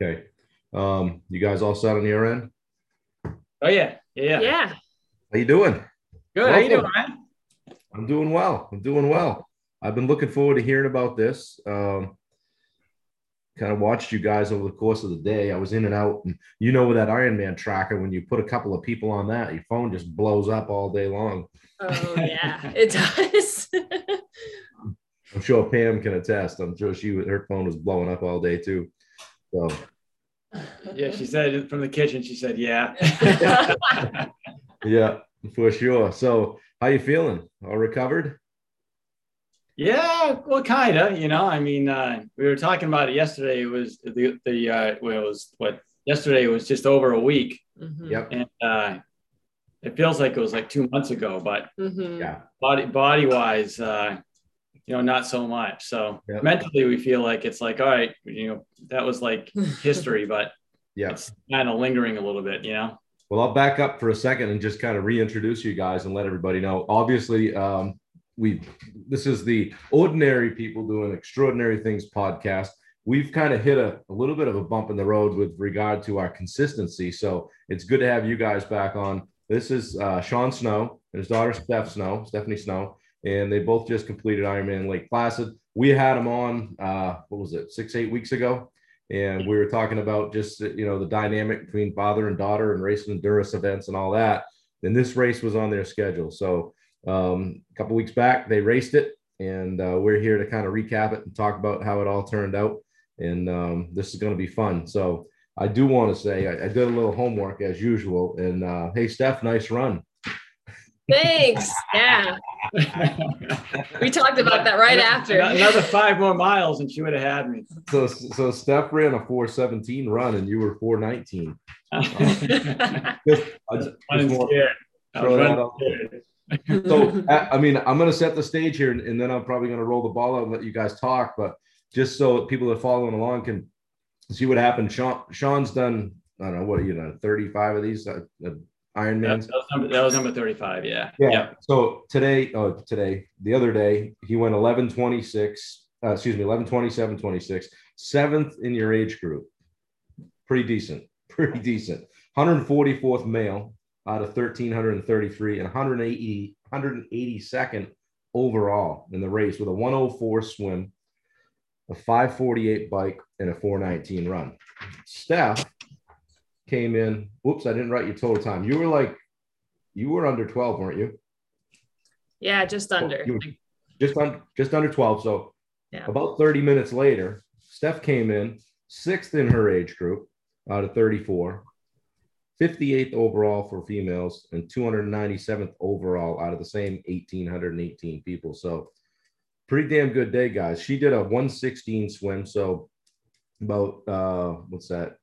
Okay. Um, you guys all set on your end? Oh yeah, yeah. Yeah. How you doing? Good. How you doing, man? I'm doing well. I'm doing well. I've been looking forward to hearing about this. Um, kind of watched you guys over the course of the day. I was in and out, and you know, with that Ironman tracker, when you put a couple of people on that, your phone just blows up all day long. Oh yeah, it does. I'm sure Pam can attest. I'm sure she her phone was blowing up all day too. So Yeah, she said from the kitchen. She said, "Yeah." yeah, for sure. So how you feeling? All recovered? yeah, well, kind of. You know, I mean, uh, we were talking about it yesterday. It was the the uh, well, it was what yesterday was just over a week, Mhm. Yep. and uh, it feels like it was like two months ago. But Mhm. Yeah. body body wise, uh, you know, not so much. So Yep. mentally, we feel like it's like, all right, you know, that was like history, but Yeah. it's kind of lingering a little bit. You know. Well, I'll back up for a second and just kind of reintroduce you guys and let everybody know. Obviously, um, we this is the Ordinary People Doing Extraordinary Things podcast. We've kind of hit a, a little bit of a bump in the road with regard to our consistency. So it's good to have you guys back on. This is uh, Sean Snow and his daughter Steph Snow, Stephanie Snow, and they both just completed Ironman Lake Placid. We had them on, uh, what was it, six, eight weeks ago and we were talking about just you know the dynamic between father and daughter and race and endurance events and all that. And this race was on their schedule. So um, a couple weeks back they raced it and uh, we're here to kind of recap it and talk about how it all turned out and um, this is going to be fun. So i do want to say I, I did a little homework as usual and uh, hey steph nice run Thanks. Yeah, we talked about that right after. Another five more miles, and she would have had me. so so steph ran a 417 run and you were 419 just, I just- I'm scared. I was throw that running out scared. so I I mean, I'm going to set the stage here, and, and then I'm probably going to roll the ball out and let you guys talk. But just so people that are following along can see what happened. Sean, Sean's done. I don't know what you know, 35 of these uh, uh, Iron That, that was number, that was number 35. Yeah. Yeah. So today, oh, today, the other day, he went 11 26, uh, excuse me, 11 27 26, seventh in your age group. Pretty decent. Pretty decent. 144th male out of 1,333 and 180, 182nd overall in the race with a 104 swim, a 548 bike, and a 419 run. Steph came in. Whoops, I didn't write your total time. You were like, you were under 12, weren't you? yeah, just under. You just on just under 12. So Yeah. about 30 minutes later, Steph came in sixth in her age group out of 34, 58th overall for females, and 297th overall out of the same 1,818 people. So pretty damn good day, guys. She did a 116 swim, so about uh what's that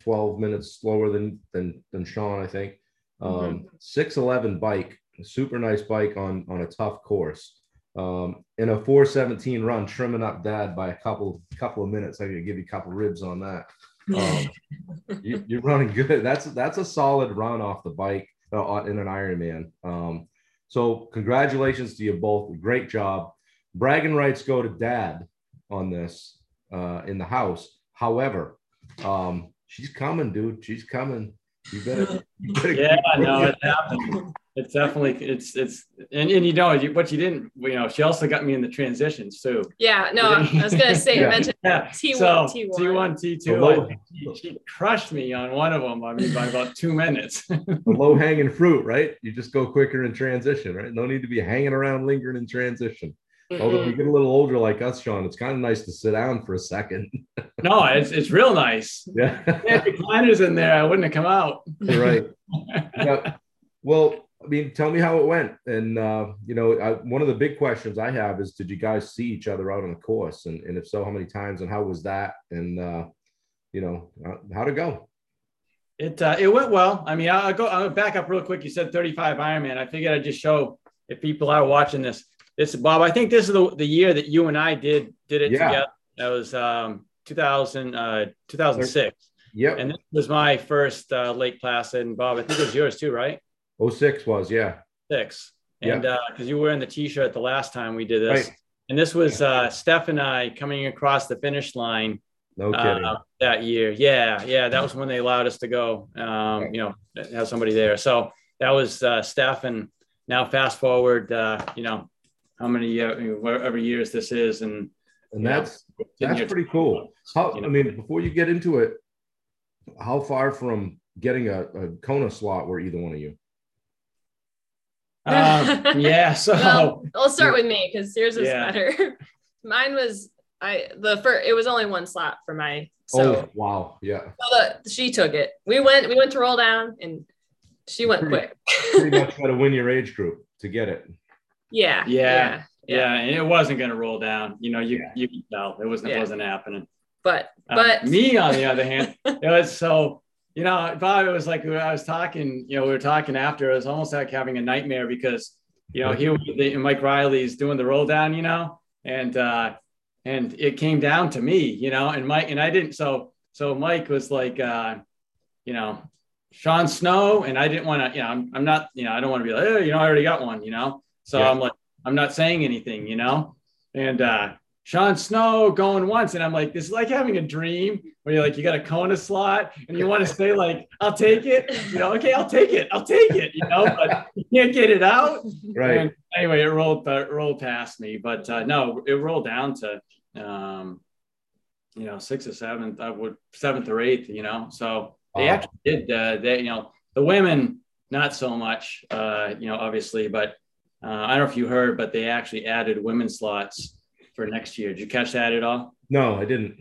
12 minutes slower than than than Sean, I think. Um 611 bike, super nice bike on on a tough course. Um in a 417 run, trimming up dad by a couple couple of minutes. I could give you a couple ribs on that. Um, you, you're running good. That's that's a solid run off the bike uh, in an Ironman. Um, so congratulations to you both. Great job. Bragging rights go to dad on this uh, in the house. However, um, she's coming, dude. She's coming. You better. You better Yeah, no, it happened. It's definitely it's it's and, and you know you- what you didn't you know she also got me in the transitions too. yeah, no, I was gonna say, Yeah. mention Yeah, T1, T1. T1, T2. The low- I- she, she crushed me on one of them. I mean, by about two minutes. the low hanging fruit, right? You just go quicker in transition, right? No need to be hanging around lingering in transition. Although you get a little older like us, Sean, it's kind of nice to sit down for a second. no, it's it's real nice. yeah. If recliners in there, I wouldn't have come out. right. Yeah. Well, I mean, tell me how it went. And, uh, you know, I, one of the big questions I have is did you guys see each other out on the course? And, and if so, how many times and how was that? And, uh, you know, uh, how'd it go? It uh, it went well. I mean, I'll go. I'll back up real quick. You said 35 Ironman. I figured I'd just show if people are watching this. This Bob. I think this is the, the year that you and I did did it Yeah. together. That was um 2000 uh 2006, Yep. and this was my first uh, Lake Placid. And Bob, I think it was yours too, right? 06 was, yeah. Six. And because you were in the T-shirt the last time we did this, Right. and this was uh, Steph and I coming across the finish line No kidding. uh, that year. Yeah, yeah, that was when they allowed us to go. Um, you know, have somebody there. So that was uh, Steph, and now fast forward, uh, you know, how many uh, whatever years this is, and and you know, that's that's pretty cool. How, You know. I mean, before you get into it, how far from getting a, a Kona slot were either one of you? um, yeah. So well, I'll start with me because yours is Yeah. better. Mine was I the first. It was only one slot for my. So, oh, wow. Yeah. so the, she took it. We went. We went to roll down, and she went Pretty- quick. Pretty much got to win your age group to get it. Yeah. Yeah. Yeah. yeah, and it wasn't going to roll down. You know, you Yeah. you could tell it wasn't it wasn't happening. But Um, but me, on the other hand, it was so, you know, Bob, it was like I was talking, you know, we were talking after, it was almost like having a nightmare because, you know, he, the, Mike Reilly's doing the roll down, you know, and, uh, and it came down to me, you know, and Mike, and I didn't, so, so Mike was like, uh, you know, Sean Snow, and I didn't want to, you know, I'm, I'm not, you know, I don't want to be like, oh, you know, I already got one, you know, so Yeah. I'm like, I'm not saying anything, you know, and, uh, Sean Snow going once, and I'm like, this is like having a dream where you're like, you got a Kona slot, and you want to say like, I'll take it, you know, okay, I'll take it, I'll take it, you know, but you can't get it out. Right. And anyway, it rolled uh, rolled past me, but uh, no, it rolled down to, um, you know, sixth or seventh, I would seventh or eighth, you know. So they actually did. Uh, they, you know, the women not so much, uh, you know, obviously, but uh, I don't know if you heard, but they actually added women's slots for next year. Did you catch that at all? No, I didn't.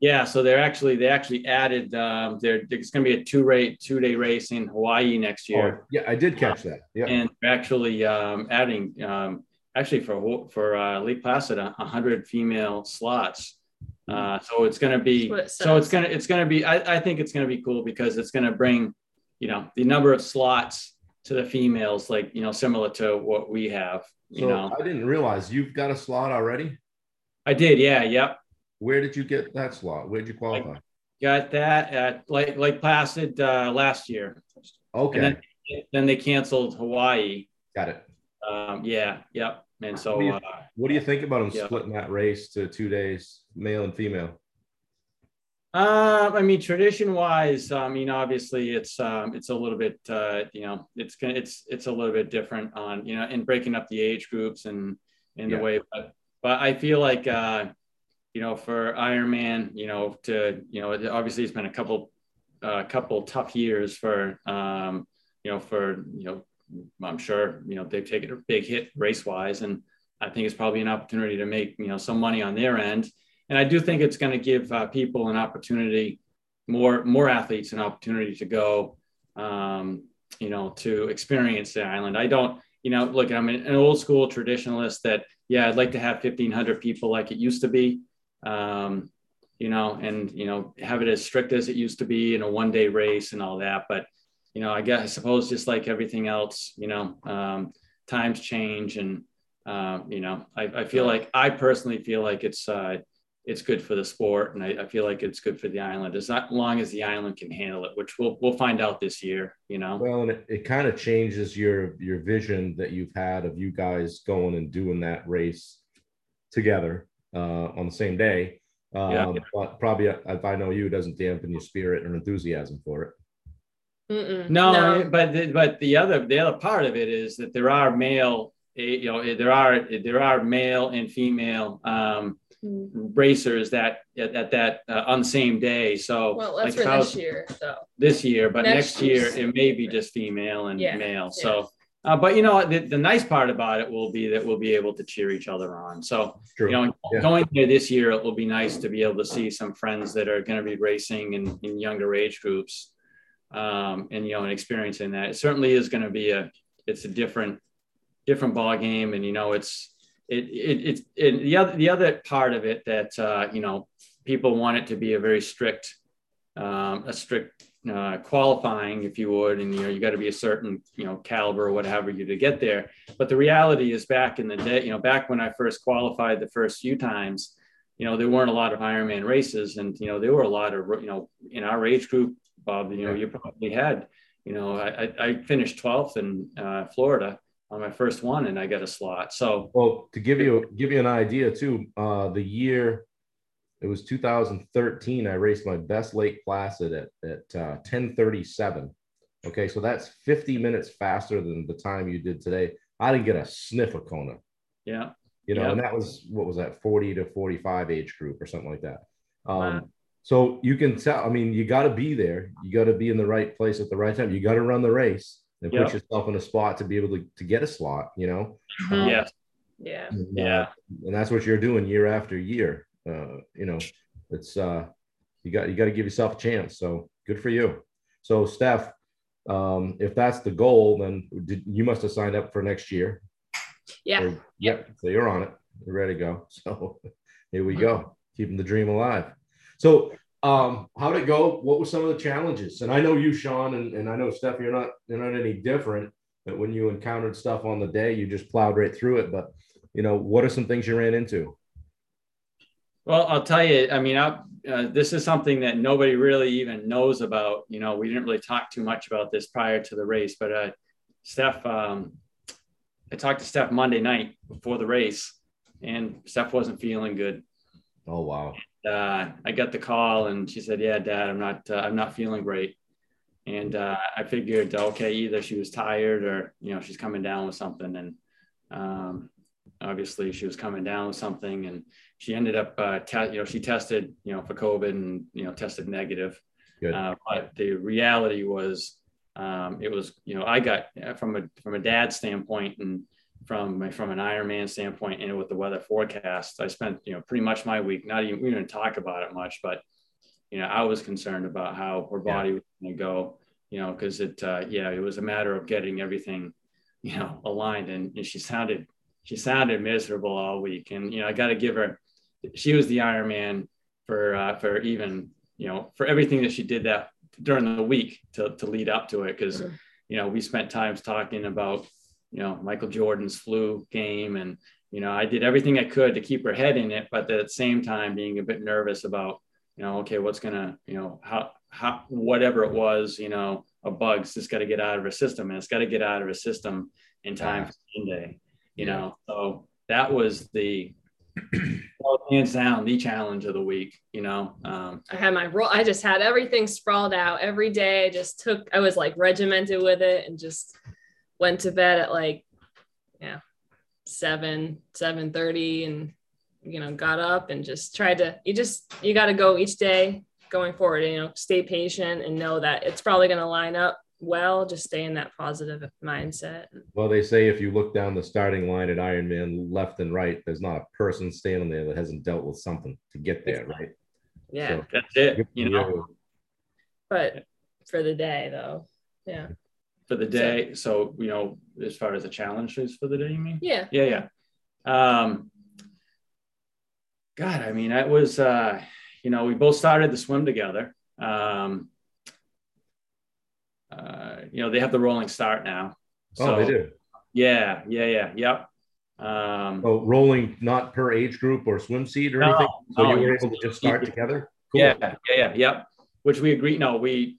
Yeah, so they're actually they actually added um, there. It's going to be a two rate two day race in Hawaii next year Oh, yeah, I did catch that. Yeah. and they're actually um, adding um, actually for for uh, Lake Placid a hundred female slots. Uh, so it's going to be it so it's going to it's going to be I, I think it's going to be cool because it's going to bring you know the number of slots to the females like you know similar to what we have you So know I didn't realize you've got a slot already. I did yeah yep Where did you get that slot? Where did you qualify? got that at Lake Lake Placid uh, last year Okay, and then then they canceled Hawaii got it. um, yeah yep and so What do you- uh, What do you think about them Yeah. splitting that race to two days, male and female? Uh, I mean, tradition-wise, I mean, obviously, it's um, it's a little bit, uh, you know, it's gonna, it's it's a little bit different on, you know, in breaking up the age groups and in Yeah. the way, but but I feel like, uh, you know, for Ironman, you know, to you know, obviously, it's been a couple, a couple tough years for, um, you know, for you know, I'm sure, you know, they've taken a big hit race-wise, and I think it's probably an opportunity to make you know some money on their end and I do think it's going to give uh, people an opportunity, more more athletes an opportunity to go, um, you know, to experience the island. I don't, you know, look, I'm an, old school traditionalist that, yeah, I'd like to have 1,500 people like it used to be, um, you know, and you know, have it as strict as it used to be in a one day race and all that. But you know, I guess I suppose just like everything else, you know, um, times change and. Um, you know, I, I feel like I personally feel like it's uh, it's good for the sport, and I, I feel like it's good for the island as long as the island can handle it, which we'll we'll find out this year. You know, Well, and it, it kind of changes your your vision that you've had of you guys going and doing that race together uh, on the same day. Um, Yeah. But probably, uh, if I know you, it doesn't dampen your spirit or enthusiasm for it. Mm-mm. no, but the, but the other the other part of it is that there are male, you know, there are there are male and female um, Mm. racers that at, at that uh, on the same day. So Well, that's like for this year, though. this year, but Next next, year it may be just female and Yeah, male. yeah. So, uh, but you know, the, the nice part about it will be that we'll be able to cheer each other on. So, True. you know, Yeah. going there this year, it will be nice to be able to see some friends that are going to be racing in, in younger age groups, um, and you know, and experiencing that. It certainly is going to be a, it's a different, different ball game, and you know, it's it it it's it, the other the other part of it that uh, you know people want it to be a very strict, um, a strict uh, qualifying, if you would, and you know you got to be a certain you know caliber or whatever you to get there. But the reality is, back in the day, you know, back when I first qualified the first few times, you know, there weren't a lot of Ironman races, and you know, there were a lot of you know in our age group, Bob. You know, you probably had, you know, I I, I finished twelfth in uh, Florida on my first one, and I get a slot. So Well, to give you give you an idea too, uh, the year it was 2013. I raced my best Lake Placid at at uh, 10:37. Okay, so that's 50 minutes faster than the time you did today. I didn't get a sniff of Kona. Yeah. You know, and that was what was that 40 to 45 age group or something like that. Um, Wow. So you can tell. I mean, you got to be there. You got to be in the right place at the right time. You got to run the race and Yep. put yourself in a spot to be able to, to get a slot. You know. Mhm. Yes. Yeah. And, uh, Yeah. and that's what you're doing year after year. Uh, you know, it's uh, you got you got to give yourself a chance. So good for you. So Steph, um, if that's the goal, then did, you must have signed up for next year. Yeah. Or- yep. So you're on it. You're ready to go. So here we go. Keeping the dream alive. So um, how'd it go? What were some of the challenges? And I know you, Sean, and, and I know Steph, you're not you're not any different. But when you encountered stuff on the day, you just plowed right through it. But you know, what are some things you ran into? Well, I'll tell you, I mean, I, uh, this is something that nobody really even knows about. You know, we didn't really talk too much about this prior to the race, but uh, Steph, um, I talked to Steph Monday night before the race, and Steph wasn't feeling good. Oh wow. Uh, I got the call, and she said, "Yeah, Dad, I'm not, uh, I'm not feeling great." And uh, I figured, okay, either she was tired or you know she's coming down with something, and um, obviously she was coming down with something, and she ended up, uh, te- you know, she tested, you know, for COVID and you know tested negative. Uh, but the reality was, um, it was, you know, I got uh, from a from a dad standpoint and from my, from an Ironman standpoint and with the weather forecast, I spent, you know, pretty much my week, not even, we didn't talk about it much, but, you know, I was concerned about how her Yeah. body was going to go, you know, cause it, uh, yeah, it was a matter of getting everything, you know, aligned and, and she sounded, she sounded miserable all week. And, you know, I got to give her, she was the Ironman for, uh, for even, you know, for everything that she did that during the week to, to lead up to it. because you know, we spent times talking about, you know, Michael Jordan's flu game. And, you know, I did everything I could to keep her head in it, but at the same time being a bit nervous about, you know, okay, what's gonna, you know, how, how, whatever it was, you know, a bug's just got to get out of her system and it's got to get out of her system in time for Sunday, you Yeah. know. So that was the, that was hands down the challenge of the week, you know. Um, I had my roll. I just had everything sprawled out every day. I just took, I was like regimented with it and just went to bed at like, yeah, seven, 7.30 and, you know, got up and just tried to, you just, you got to go each day going forward, you know, stay patient and know that it's probably going to line up well. Just stay in that positive mindset. Well, they say if you look down the starting line at Ironman left and right, there's not a person standing there that hasn't dealt with something to get there, right? Yeah. So, that's it, you for know. But for the day though. Yeah. For the day. So, you know, as far as the challenges for the day, you mean? Yeah. Yeah, yeah. Um, God, I mean, I was, uh, you know, we both started the swim together. Um, uh, you know, they have the rolling start now. Oh, they do. Yeah, yeah, yeah, yep. Um, Oh, rolling not per age group or swim seat or No, anything. So no, you were able to just start you- together. Cool. Yeah, yeah, yeah, yep. Which we agreed. No, we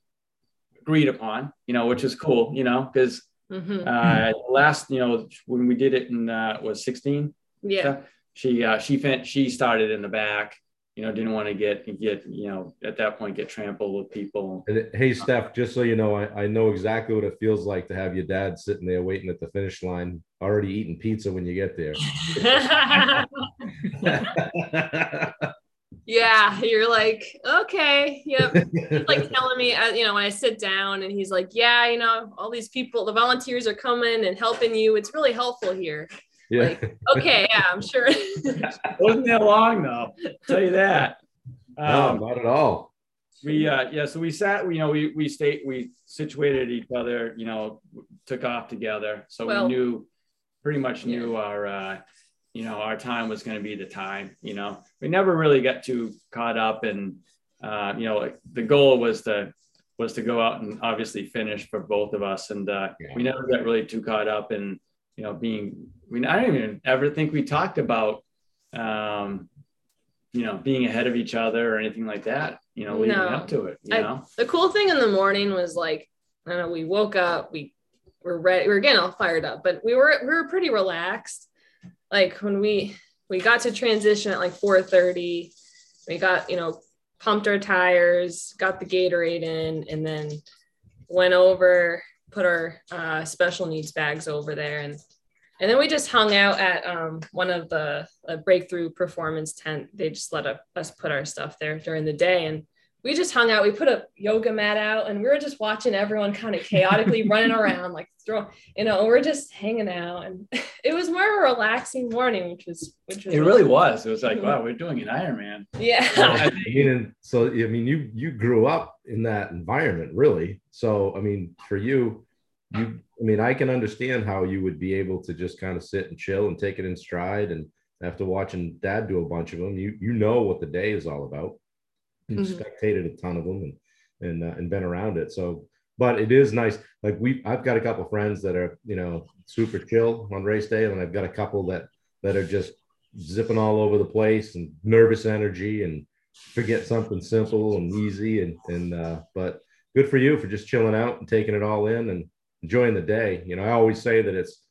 agreed upon. You know, which is cool. You know, because hmm uh, last, you know, when we did it in uh, was sixteen. yeah. she uh, she fin- she started in the back. You know, didn't want to get get you know at that point get trampled with people. And hey, Steph, just so you know, I, I know exactly what it feels like to have your dad sitting there waiting at the finish line, already eating pizza when you get there. yeah. You're like, okay. Yep. He's like telling me, uh, you know, when I sit down and he's like, yeah, you know, all these people, the volunteers are coming and helping you. It's really helpful here. yeah. Okay. Yeah, I'm sure. wasn't that long though. I'll tell you that. no, Um, not at all. we uh, yeah, so we sat. You know, we we stayed. We situated each other. You know, took off together. So Well- we knew pretty much knew our. Uh, you know, our time was going to be the time. You know, we never really got too caught up, and uh, you know, like, the goal was to was to go out and obviously finish for both of us, and uh, Yeah. we never got really too caught up in you know being. I mean, I don't even ever think we talked about. Um, you know, being ahead of each other or anything like that, you know, leading No. up to it, you I- know? the cool thing in the morning was like, I don't know, we woke up, we were ready, we were getting all fired up, but we were we were pretty relaxed. Like when we we got to transition at like 4:30 we got, you know, pumped our tires, got the Gatorade in, and then went over, put our uh, special needs bags over there, and and then we just hung out at um, one of the breakthrough performance tent. They just let us put our stuff there during the day, and we just hung out. We put a yoga mat out and we were just watching everyone kind of chaotically running around, like throw, you know, we're just hanging out. And it was more of a relaxing morning, which was, which was it really was. It was like, mm-hmm. wow, we're doing an Ironman. Yeah. I mean, so, I mean, you, you grew up in that environment really. So, I mean, for you, you, I mean, I can understand how you would be able to just kind of sit and chill and take it in stride. And after watching dad do a bunch of them, you, you know what the day is all about mm-hmm. spectated a ton of them and and uh, and been around it. So, but it is nice. Like we, I've got a couple friends that are you know super chill on race day, and I've got a couple that that are just zipping all over the place and nervous energy and forget something simple and easy and and uh, but good for you for just chilling out and taking it all in and enjoying the day. You know, I always say that it's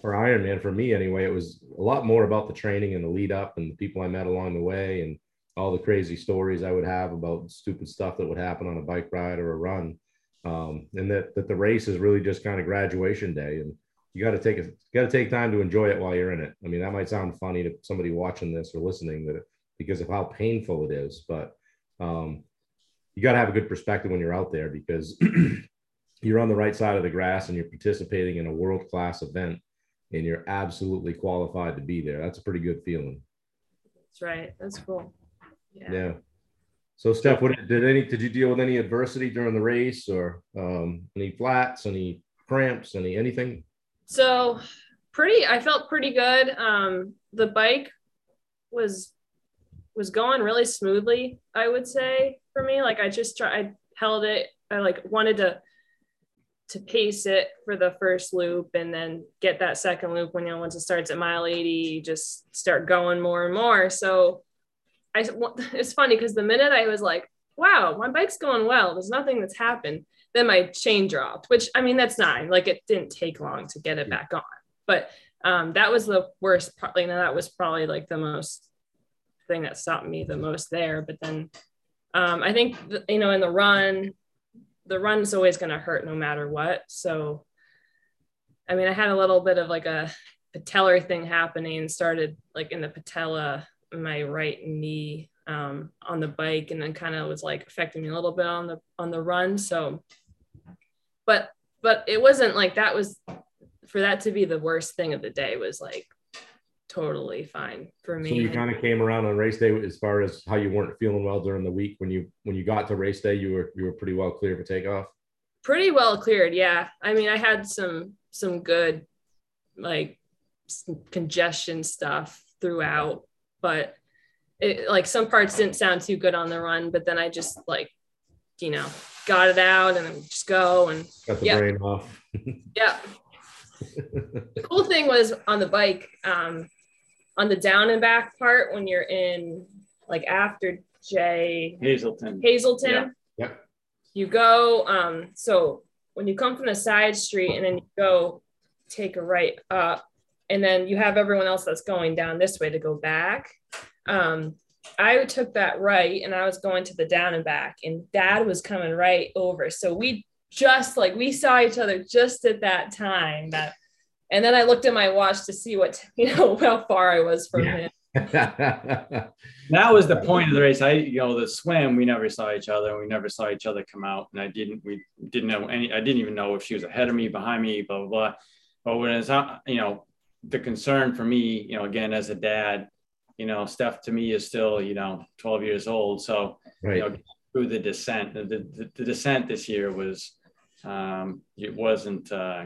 for Ironman for me anyway. It was a lot more about the training and the lead up and the people I met along the way and all the crazy stories I would have about stupid stuff that would happen on a bike ride or a run. Um, and that, that the race is really just kind of graduation day and you got to take a got to take time to enjoy it while you're in it. I mean, that might sound funny to somebody watching this or listening that because of how painful it is, but um, you got to have a good perspective when you're out there because you're on the right side of the grass and you're participating in a world class event and you're absolutely qualified to be there. That's a pretty good feeling. That's right. That's cool. Yeah. yeah. So, Steph, what did any did you deal with any adversity during the race, or um, any flats, any cramps, any anything? So, pretty. I felt pretty good. Um, the bike was was going really smoothly. I would say for me, like I just tried, held it. I like wanted to to pace it for the first loop and then get that second loop when you know once it starts at mile 80 just start going more and more so I it's funny because the minute I was like, wow, my bike's going well, there's nothing that's happened, then my chain dropped, which I mean, that's nine. Like it didn't take long to get it back on. But um, that was the worst part. You know, that was probably like the most thing that stopped me the most there. But then um, I think, you know, in the run, the run is always going to hurt no matter what. So, I mean, I had a little bit of like a patellar thing happening, started like in the patella my right knee um, on the bike and then kind of was like affecting me a little bit on the on the run so but but it wasn't like that was for that to be the worst thing of the day was like totally fine for me. So you kind of came around on race day as far as how you weren't feeling well during the week when you when you got to race day you were you were pretty well clear for takeoff. Pretty well cleared, yeah. I mean, I had some some good like congestion stuff throughout but it, like some parts didn't sound too good on the run, but then I just like, you know, got it out and then just go and got the yeah. brain off. yeah. the cool thing was on the bike, um, on the down and back part when you're in like after Jay Haselton. Haselton. Yeah. Yep. You go, um, so when you come from the side street and then you go take a right up, and then you have everyone else that's going down this way to go back. Um, I took that right and I was going to the down and back, and dad was coming right over. So we just like we saw each other just at that time that and then I looked at my watch to see what you know how far I was from yeah. him. that was the point of the race. I, you know, the swim, we never saw each other. We never saw each other come out. And I didn't, we didn't know any, I didn't even know if she was ahead of me, behind me, blah, blah, blah. But when it's, you know, the concern for me, you know, again, as a dad, you know, Steph to me is still, you know, 12 years old. So, right. you know, through the descent, the, the, the descent this year was, um, it wasn't, uh,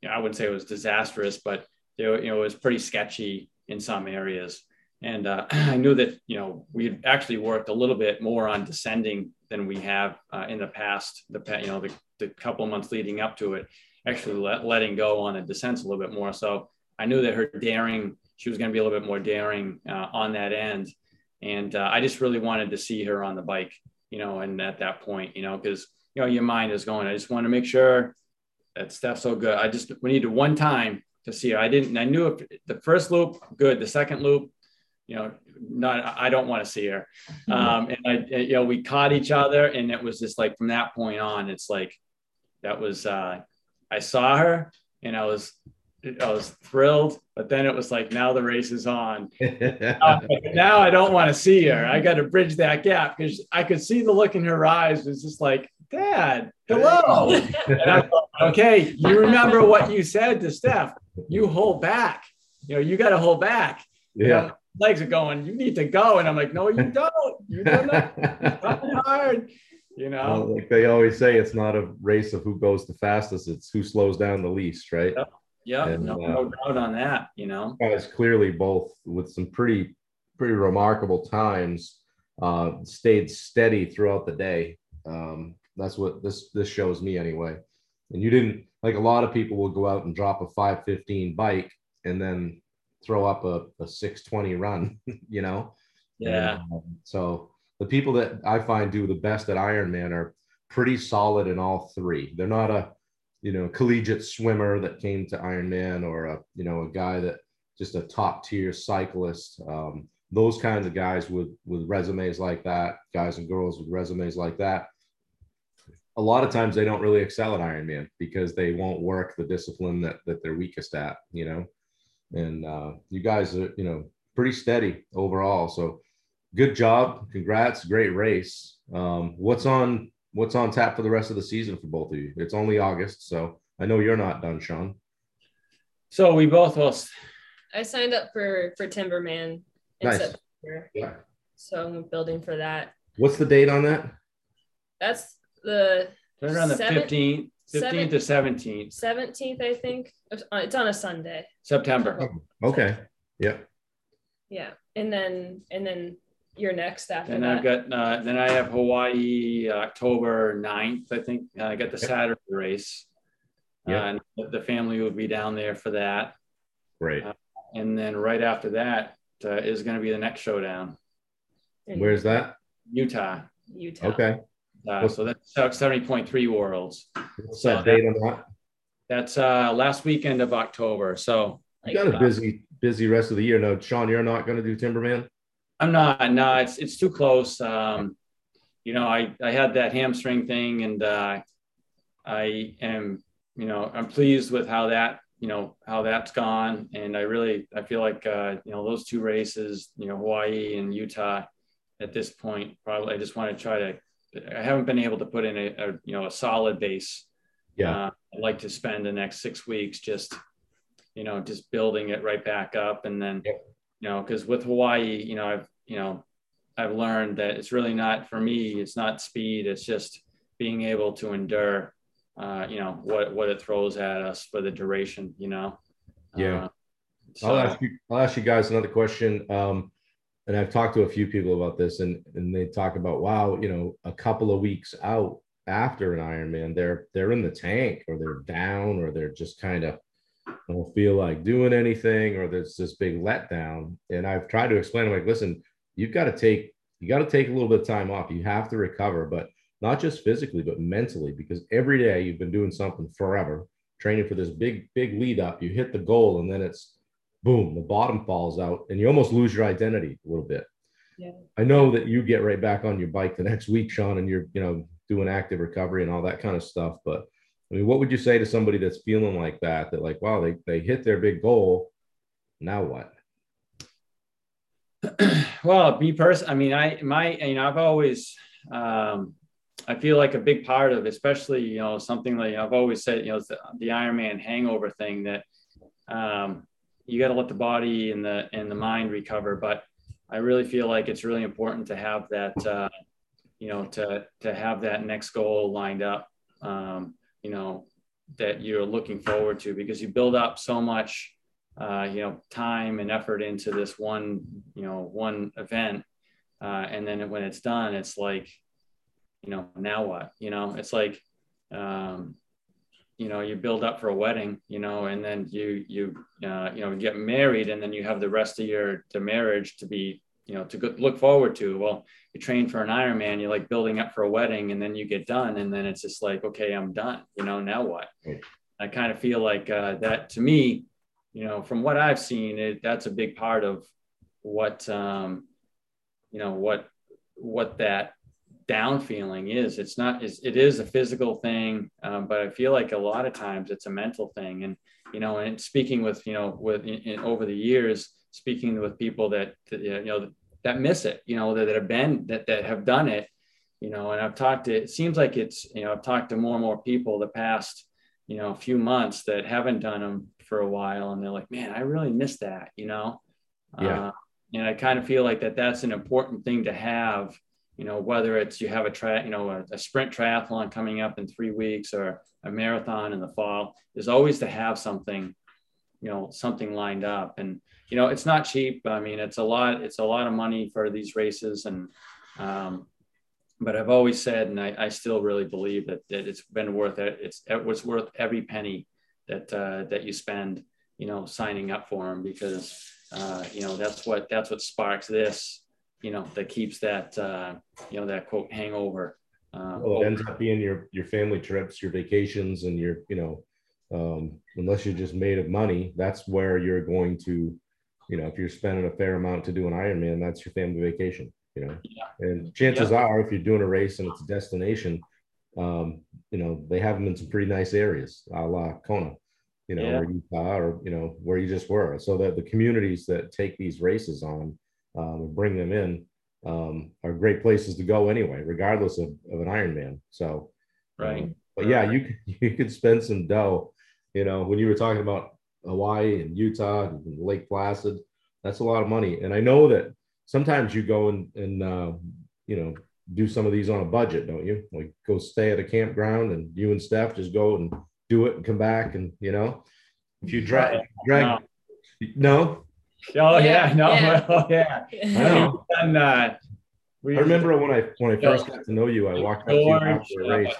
you know, I wouldn't say it was disastrous, but you know, it was pretty sketchy in some areas. And uh, I knew that, you know, we had actually worked a little bit more on descending than we have uh, in the past, the, you know, the, the couple of months leading up to it, actually let, letting go on the descents a little bit more. So I knew that her daring, she was going to be a little bit more daring uh, on that end. And uh, I just really wanted to see her on the bike, you know, and at that point, you know, because, you know, your mind is going, I just want to make sure that Steph's so good. I just, we needed one time to see her. I didn't, I knew if the first loop, good. The second loop, you know, not I don't want to see her. Um, and I, you know, we caught each other, and it was just like from that point on, it's like that was uh, I saw her, and I was I was thrilled, but then it was like now the race is on. uh, now I don't want to see her. I got to bridge that gap because I could see the look in her eyes. It was just like, Dad, hello. thought, okay, you remember what you said to Steph? You hold back. You know, you got to hold back. Yeah. You know, legs are going. You need to go, and I'm like, no, you don't. You don't. hard. You know, well, like they always say, it's not a race of who goes the fastest; it's who slows down the least, right? Yep. Yeah, and, no, uh, no doubt on that. You know, guys clearly both with some pretty pretty remarkable times uh, stayed steady throughout the day. Um, that's what this this shows me anyway. And you didn't like a lot of people will go out and drop a 515 bike and then throw up a, a 620 run, you know? Yeah. And, um, so the people that I find do the best at Ironman are pretty solid in all three. They're not a you know, collegiate swimmer that came to Ironman or a, you know, a guy that just a top tier cyclist. Um, those kinds of guys with with resumes like that, guys and girls with resumes like that. A lot of times they don't really excel at Ironman because they won't work the discipline that that they're weakest at, you know. And uh, you guys are, you know, pretty steady overall. So good job. Congrats. Great race. Um, what's on what's on tap for the rest of the season for both of you? It's only August, so I know you're not done, Sean. So we both will. I signed up for for Timberman in nice. September. Yeah. So I'm building for that. What's the date on that? That's the right around the fifteenth, fifteenth to seventeenth. Seventeenth, I think. It's on a Sunday. September. Oh, okay. Yeah. Yeah, and then and then you're next after and that. I've got uh, then I have Hawaii October 9th, I think. Uh, I got the Saturday race. Yeah. Uh, and the family will be down there for that. Great. Uh, and then right after that uh, is going to be the next showdown. Where's that? Utah. Utah. Okay. Uh, so that's 70.3 worlds. What's so that date on that? That's uh, last weekend of October. So you got a busy, busy rest of the year. No, Sean, you're not going to do Timberman? I'm not. No, it's it's too close. Um, you know, I I had that hamstring thing, and uh, I am, you know, I'm pleased with how that, you know, how that's gone, and I really I feel like uh, you know those two races, you know, Hawaii and Utah, at this point, probably I just want to try to. I haven't been able to put in a, a you know a solid base. Yeah, uh, I'd like to spend the next six weeks just, you know, just building it right back up, and then. Yep you know, because with Hawaii, you know, I've, you know, I've learned that it's really not for me, it's not speed, it's just being able to endure, uh, you know, what, what it throws at us for the duration, you know? Yeah. Uh, so. I'll ask you, I'll ask you guys another question. Um, and I've talked to a few people about this and, and they talk about, wow, you know, a couple of weeks out after an Ironman, they're, they're in the tank or they're down or they're just kind of, don't feel like doing anything or there's this big letdown. And I've tried to explain, I'm like, listen, you've got to take, you got to take a little bit of time off. You have to recover, but not just physically, but mentally, because every day you've been doing something forever, training for this big, big lead up. You hit the goal and then it's boom, the bottom falls out and you almost lose your identity a little bit. Yeah. I know that you get right back on your bike the next week, Sean, and you're, you know, doing active recovery and all that kind of stuff. But I mean, what would you say to somebody that's feeling like that? That like, wow, they they hit their big goal. Now what? well, me person, I mean, I my you know, I've always um I feel like a big part of, especially you know, something like I've always said, you know, the, the Ironman hangover thing that um, you got to let the body and the and the mind recover. But I really feel like it's really important to have that, uh, you know, to to have that next goal lined up. Um, you know that you're looking forward to because you build up so much uh, you know time and effort into this one you know one event uh, and then when it's done it's like you know now what? You know it's like um, you know you build up for a wedding you know and then you you uh, you know get married and then you have the rest of your the marriage to be you know to go, look forward to well you train for an ironman you're like building up for a wedding and then you get done and then it's just like okay i'm done you know now what right. i kind of feel like uh, that to me you know from what i've seen it that's a big part of what um, you know what what that down feeling is. It's not it is a physical thing, um, but I feel like a lot of times it's a mental thing. And you know, and speaking with you know with in, in, over the years, speaking with people that, that you know that miss it, you know, that, that have been that that have done it, you know, and I've talked to. It seems like it's you know I've talked to more and more people the past you know few months that haven't done them for a while, and they're like, man, I really miss that, you know. Yeah. Uh, and I kind of feel like that that's an important thing to have you know, whether it's you have a track, you know, a, a, sprint triathlon coming up in three weeks or a marathon in the fall, is always to have something, you know, something lined up. And, you know, it's not cheap. I mean, it's a lot, it's a lot of money for these races. And, um, but I've always said, and I, I still really believe that, that it's been worth it. It's, it was worth every penny that, uh, that you spend, you know, signing up for them because, uh, you know, that's what, that's what sparks this, you know that keeps that uh, you know that quote hangover. Uh, well, it ends up being your your family trips, your vacations, and your you know, um, unless you're just made of money, that's where you're going to, you know, if you're spending a fair amount to do an Ironman, that's your family vacation. You know, yeah. and chances yeah. are, if you're doing a race and it's a destination, um, you know, they have them in some pretty nice areas, a la Kona, you know, yeah. or Utah, or you know, where you just were. So that the communities that take these races on um, bring them in um, are great places to go anyway, regardless of, of an Ironman. So, right. Um, but yeah, you you could spend some dough. You know, when you were talking about Hawaii and Utah and Lake Placid, that's a lot of money. And I know that sometimes you go and and uh, you know do some of these on a budget, don't you? Like go stay at a campground and you and Steph just go and do it and come back and you know if you drag drag no, no? Oh yeah, no, yeah. oh yeah. And, uh, I remember when I when I first got to know you, I walked up to you after a race.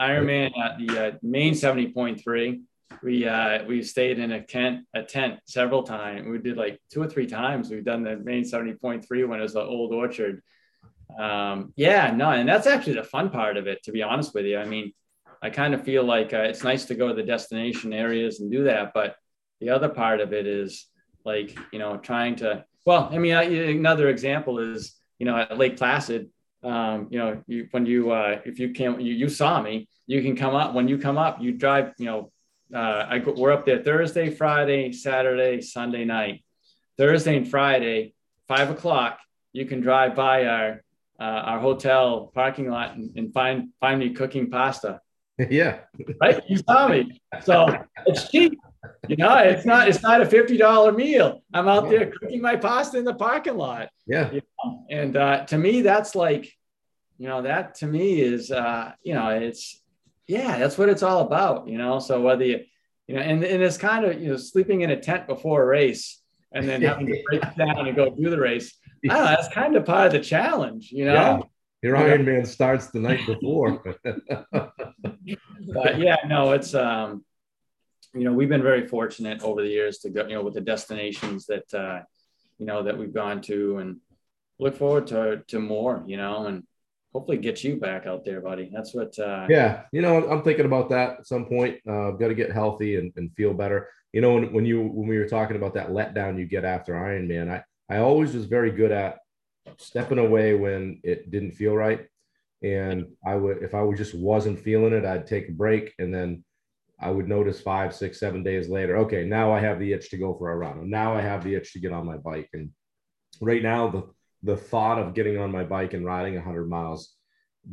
Ironman at the uh, Maine seventy point three. We uh, we stayed in a tent a tent several times. We did like two or three times. We've done the Maine seventy point three when it was the old orchard. Um, yeah, no, and that's actually the fun part of it. To be honest with you, I mean, I kind of feel like uh, it's nice to go to the destination areas and do that, but the other part of it is like you know trying to well i mean another example is you know at lake placid um, you know you, when you uh, if you can you, you saw me you can come up when you come up you drive you know uh, I go, we're up there Thursday, Friday, Saturday, Sunday night. Thursday and Friday, five o'clock. You can drive by our uh, our hotel parking lot and, and, find find me cooking pasta. Yeah, right. You saw me, so it's cheap you know, it's not it's not a fifty dollar meal. I'm out there cooking my pasta in the parking lot. Yeah. You know? And uh, to me, that's like, you know, that to me is, uh, you know, it's yeah, that's what it's all about. You know, so whether you, you know, and, and it's kind of you know sleeping in a tent before a race and then having to break down and go do the race. I don't know, that's kind of part of the challenge. You know. Yeah. Your Iron Man starts the night before. but yeah, no, it's um you know, we've been very fortunate over the years to go, you know, with the destinations that, uh, you know, that we've gone to and look forward to, to more, you know, and hopefully get you back out there, buddy. That's what, uh, yeah, you know, I'm thinking about that at some point. Uh, I've got to get healthy and, and feel better. You know, when, when you, when we were talking about that letdown you get after Ironman, I, I always was very good at stepping away when it didn't feel right. And I would, if I just wasn't feeling it, I'd take a break and then I would notice five, six, seven days later, okay, now I have the itch to go for a run. now I have the itch to get on my bike. And right now, the the thought of getting on my bike and riding 100 miles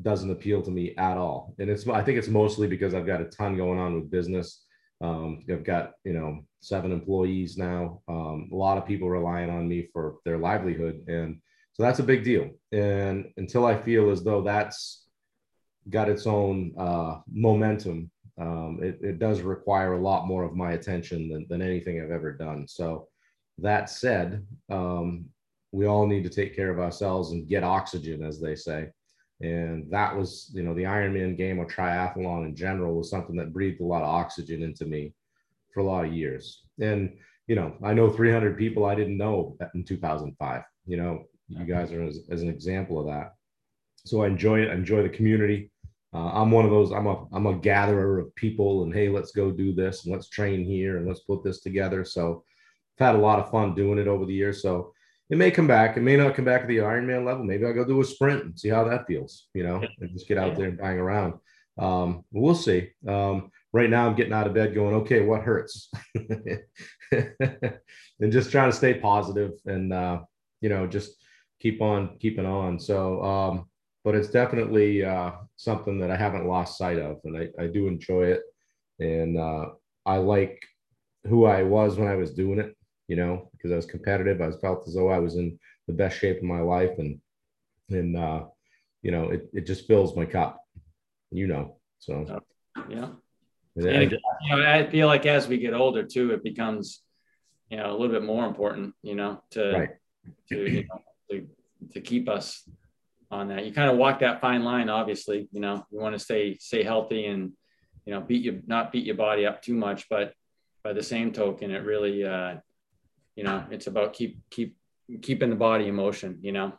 doesn't appeal to me at all. And it's I think it's mostly because I've got a ton going on with business. Um, I've got you know seven employees now. Um, a lot of people relying on me for their livelihood, and so that's a big deal. And until I feel as though that's got its own uh, momentum um, it, it does require a lot more of my attention than, than anything I've ever done. So, that said, um, we all need to take care of ourselves and get oxygen, as they say. And that was, you know, the Ironman game or triathlon in general was something that breathed a lot of oxygen into me for a lot of years. And, you know, I know 300 people I didn't know in 2005. You know, you guys are as, as an example of that. So I enjoy it. I enjoy the community uh, I'm one of those. I'm a I'm a gatherer of people, and hey, let's go do this, and let's train here, and let's put this together. So, I've had a lot of fun doing it over the years. So, it may come back. It may not come back at the Ironman level. Maybe I'll go do a sprint and see how that feels, you know, and just get out there and bang around. Um, we'll see. Um, right now, I'm getting out of bed going, okay, what hurts? and just trying to stay positive and, uh, you know, just keep on keeping on. So, um, but it's definitely uh, something that I haven't lost sight of, and I, I do enjoy it. And uh, I like who I was when I was doing it, you know, because I was competitive. I was felt as though I was in the best shape of my life, and and uh, you know, it it just fills my cup, you know. So yeah. And again, you know, I feel like as we get older too, it becomes, you know, a little bit more important, you know, to right. to you know to, to keep us on that. You kind of walk that fine line, obviously, you know, you want to stay stay healthy and you know beat you not beat your body up too much, but by the same token, it really uh, you know, it's about keep keep keeping the body in motion, you know.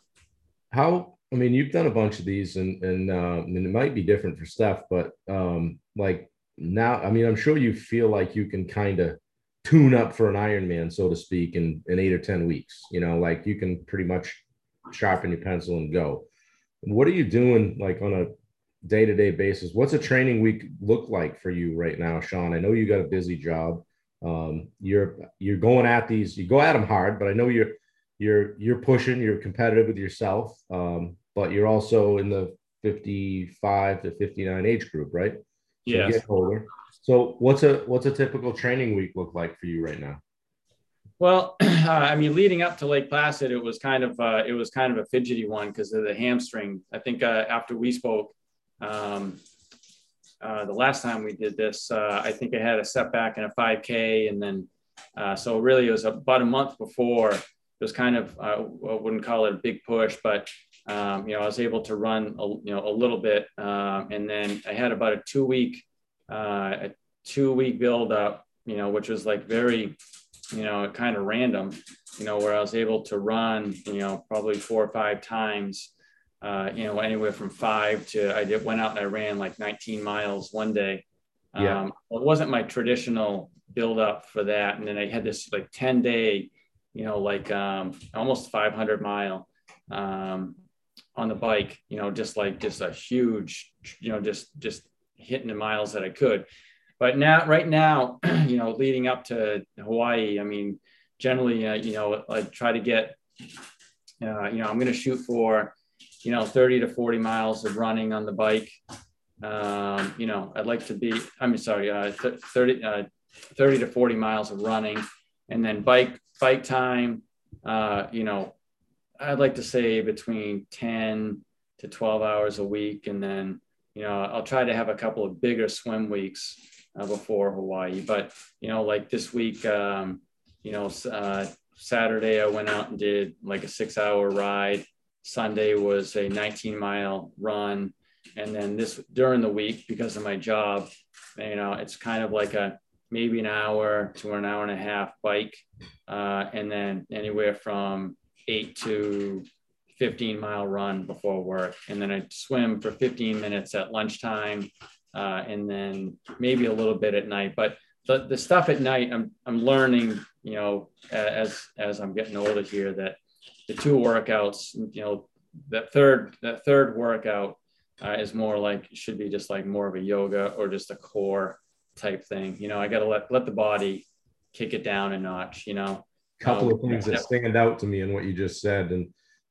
How I mean, you've done a bunch of these, and and, uh, and it might be different for Steph, but um, like now, I mean, I'm sure you feel like you can kind of tune up for an Ironman, so to speak, in in eight or ten weeks. You know, like you can pretty much sharpen your pencil and go. What are you doing like on a day to day basis? What's a training week look like for you right now, Sean? I know you got a busy job. Um, you're you're going at these. You go at them hard, but I know you're you're you're pushing. You're competitive with yourself, um, but you're also in the 55 to 59 age group, right? So yes. Get older. So what's a what's a typical training week look like for you right now? Well, uh, I mean, leading up to Lake Placid, it was kind of uh, it was kind of a fidgety one because of the hamstring. I think uh, after we spoke, um, uh, the last time we did this, uh, I think I had a setback in a 5K, and then uh, so really it was about a month before. It was kind of I wouldn't call it a big push, but um, you know I was able to run a, you know a little bit, um, and then I had about a two week a two week build up, you know, which was like very you know, kind of random, you know, where I was able to run, you know, probably four or five times, uh, you know, anywhere from five to I did went out and I ran like 19 miles one day. Yeah. Um, it wasn't my traditional build up for that. And then I had this like 10 day, you know, like um, almost 500 mile um, on the bike, you know, just like just a huge, you know, just, just hitting the miles that I could but now right now you know leading up to hawaii i mean generally uh, you know i try to get uh, you know i'm going to shoot for you know 30 to 40 miles of running on the bike um, you know i'd like to be i'm sorry uh, 30 uh, 30 to 40 miles of running and then bike bike time uh, you know i'd like to say between 10 to 12 hours a week and then you know i'll try to have a couple of bigger swim weeks uh, before Hawaii. But you know, like this week, um, you know, uh, Saturday I went out and did like a six-hour ride. Sunday was a 19-mile run, and then this during the week because of my job, you know, it's kind of like a maybe an hour to an hour and a half bike, uh, and then anywhere from eight to 15 mile run before work. And then I'd swim for 15 minutes at lunchtime uh, and then maybe a little bit at night. But the, the stuff at night, I'm, I'm learning, you know, as, as I'm getting older here that the two workouts, you know, that third, that third workout uh, is more like, should be just like more of a yoga or just a core type thing. You know, I got to let, let the body kick it down a notch, you know. couple um, of things that stand out to me in what you just said. And,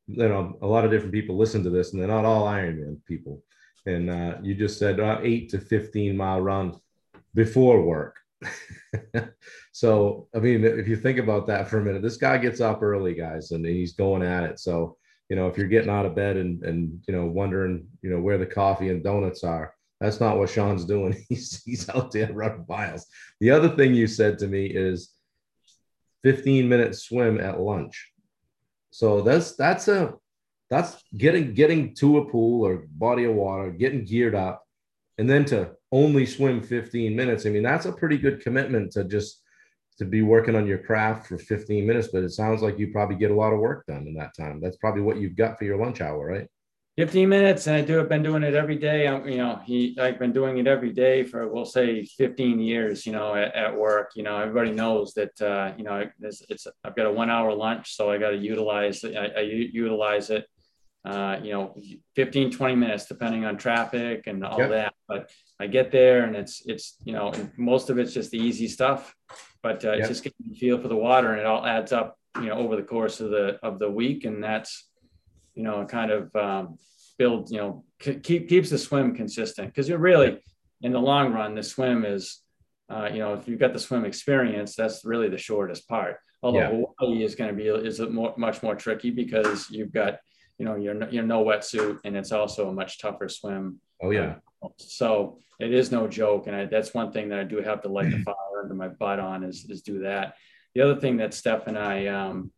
you know, a lot of different people listen to this and they're not all Ironman people and uh, you just said uh, eight to 15 mile run before work. so, I mean, if you think about that for a minute, this guy gets up early, guys, and he's going at it. So, you know, if you're getting out of bed and, and, you know, wondering, you know, where the coffee and donuts are, that's not what Sean's doing. He's, he's out there running miles. The other thing you said to me is 15 minute swim at lunch. So that's, that's a, that's getting getting to a pool or body of water, getting geared up, and then to only swim 15 minutes. I mean, that's a pretty good commitment to just to be working on your craft for 15 minutes. But it sounds like you probably get a lot of work done in that time. That's probably what you've got for your lunch hour, right? 15 minutes and I do I've been doing it every day. I'm, you know, he I've been doing it every day for we'll say 15 years, you know, at, at work. You know, everybody knows that uh, you know, it's, it's I've got a one hour lunch, so I got to utilize I, I utilize it uh, you know, 15, 20 minutes, depending on traffic and all yep. that. But I get there and it's, it's, you know, most of it's just the easy stuff, but uh, yep. it's just getting a feel for the water and it all adds up, you know, over the course of the, of the week. And that's, you know, kind of um, build, you know, keep, keeps the swim consistent because you're really in the long run, the swim is, uh, you know, if you've got the swim experience, that's really the shortest part. Although yeah. Hawaii is going to be is a more, much more tricky because you've got you know you're no, you're no wetsuit and it's also a much tougher swim. Oh yeah. So it is no joke and I, that's one thing that i do have to light the fire under my butt on is, is do that. The other thing that steph and i um,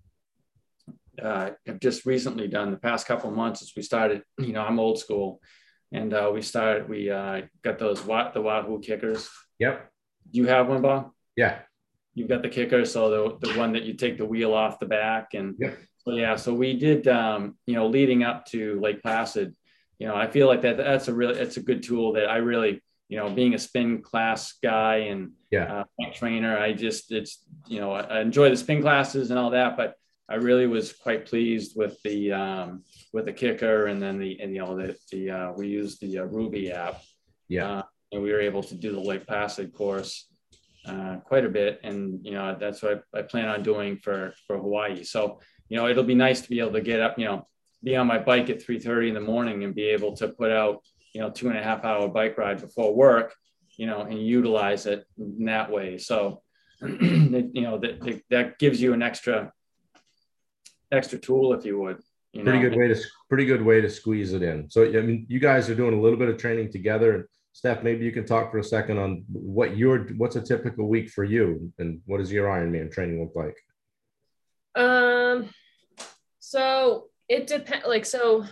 uh, have just recently done the past couple months is we started you know i'm old school and uh, we started we uh, got those what the Wahoo KICKRs. Yep. Do you have one bob? Yeah. You've got the KICKR so the, the one that you take the wheel off the back and yep yeah, so we did, um, you know, leading up to Lake Placid. You know, I feel like that that's a really that's a good tool that I really, you know, being a spin class guy and yeah, uh, trainer, I just it's you know I enjoy the spin classes and all that, but I really was quite pleased with the um, with the KICKR and then the and you know the the uh, we used the uh, Rouvy app. Yeah, uh, and we were able to do the Lake Placid course uh, quite a bit, and you know that's what I, I plan on doing for for Hawaii. So you know, it'll be nice to be able to get up, you know, be on my bike at 3:30 in the morning and be able to put out, you know, two and a half hour bike ride before work, you know, and utilize it in that way. So, you know, that that gives you an extra extra tool, if you would. You pretty good way to pretty good way to squeeze it in. So I mean, you guys are doing a little bit of training together. Steph, maybe you can talk for a second on what your what's a typical week for you, and what does your Ironman training look like? Um, so it depends. Like so,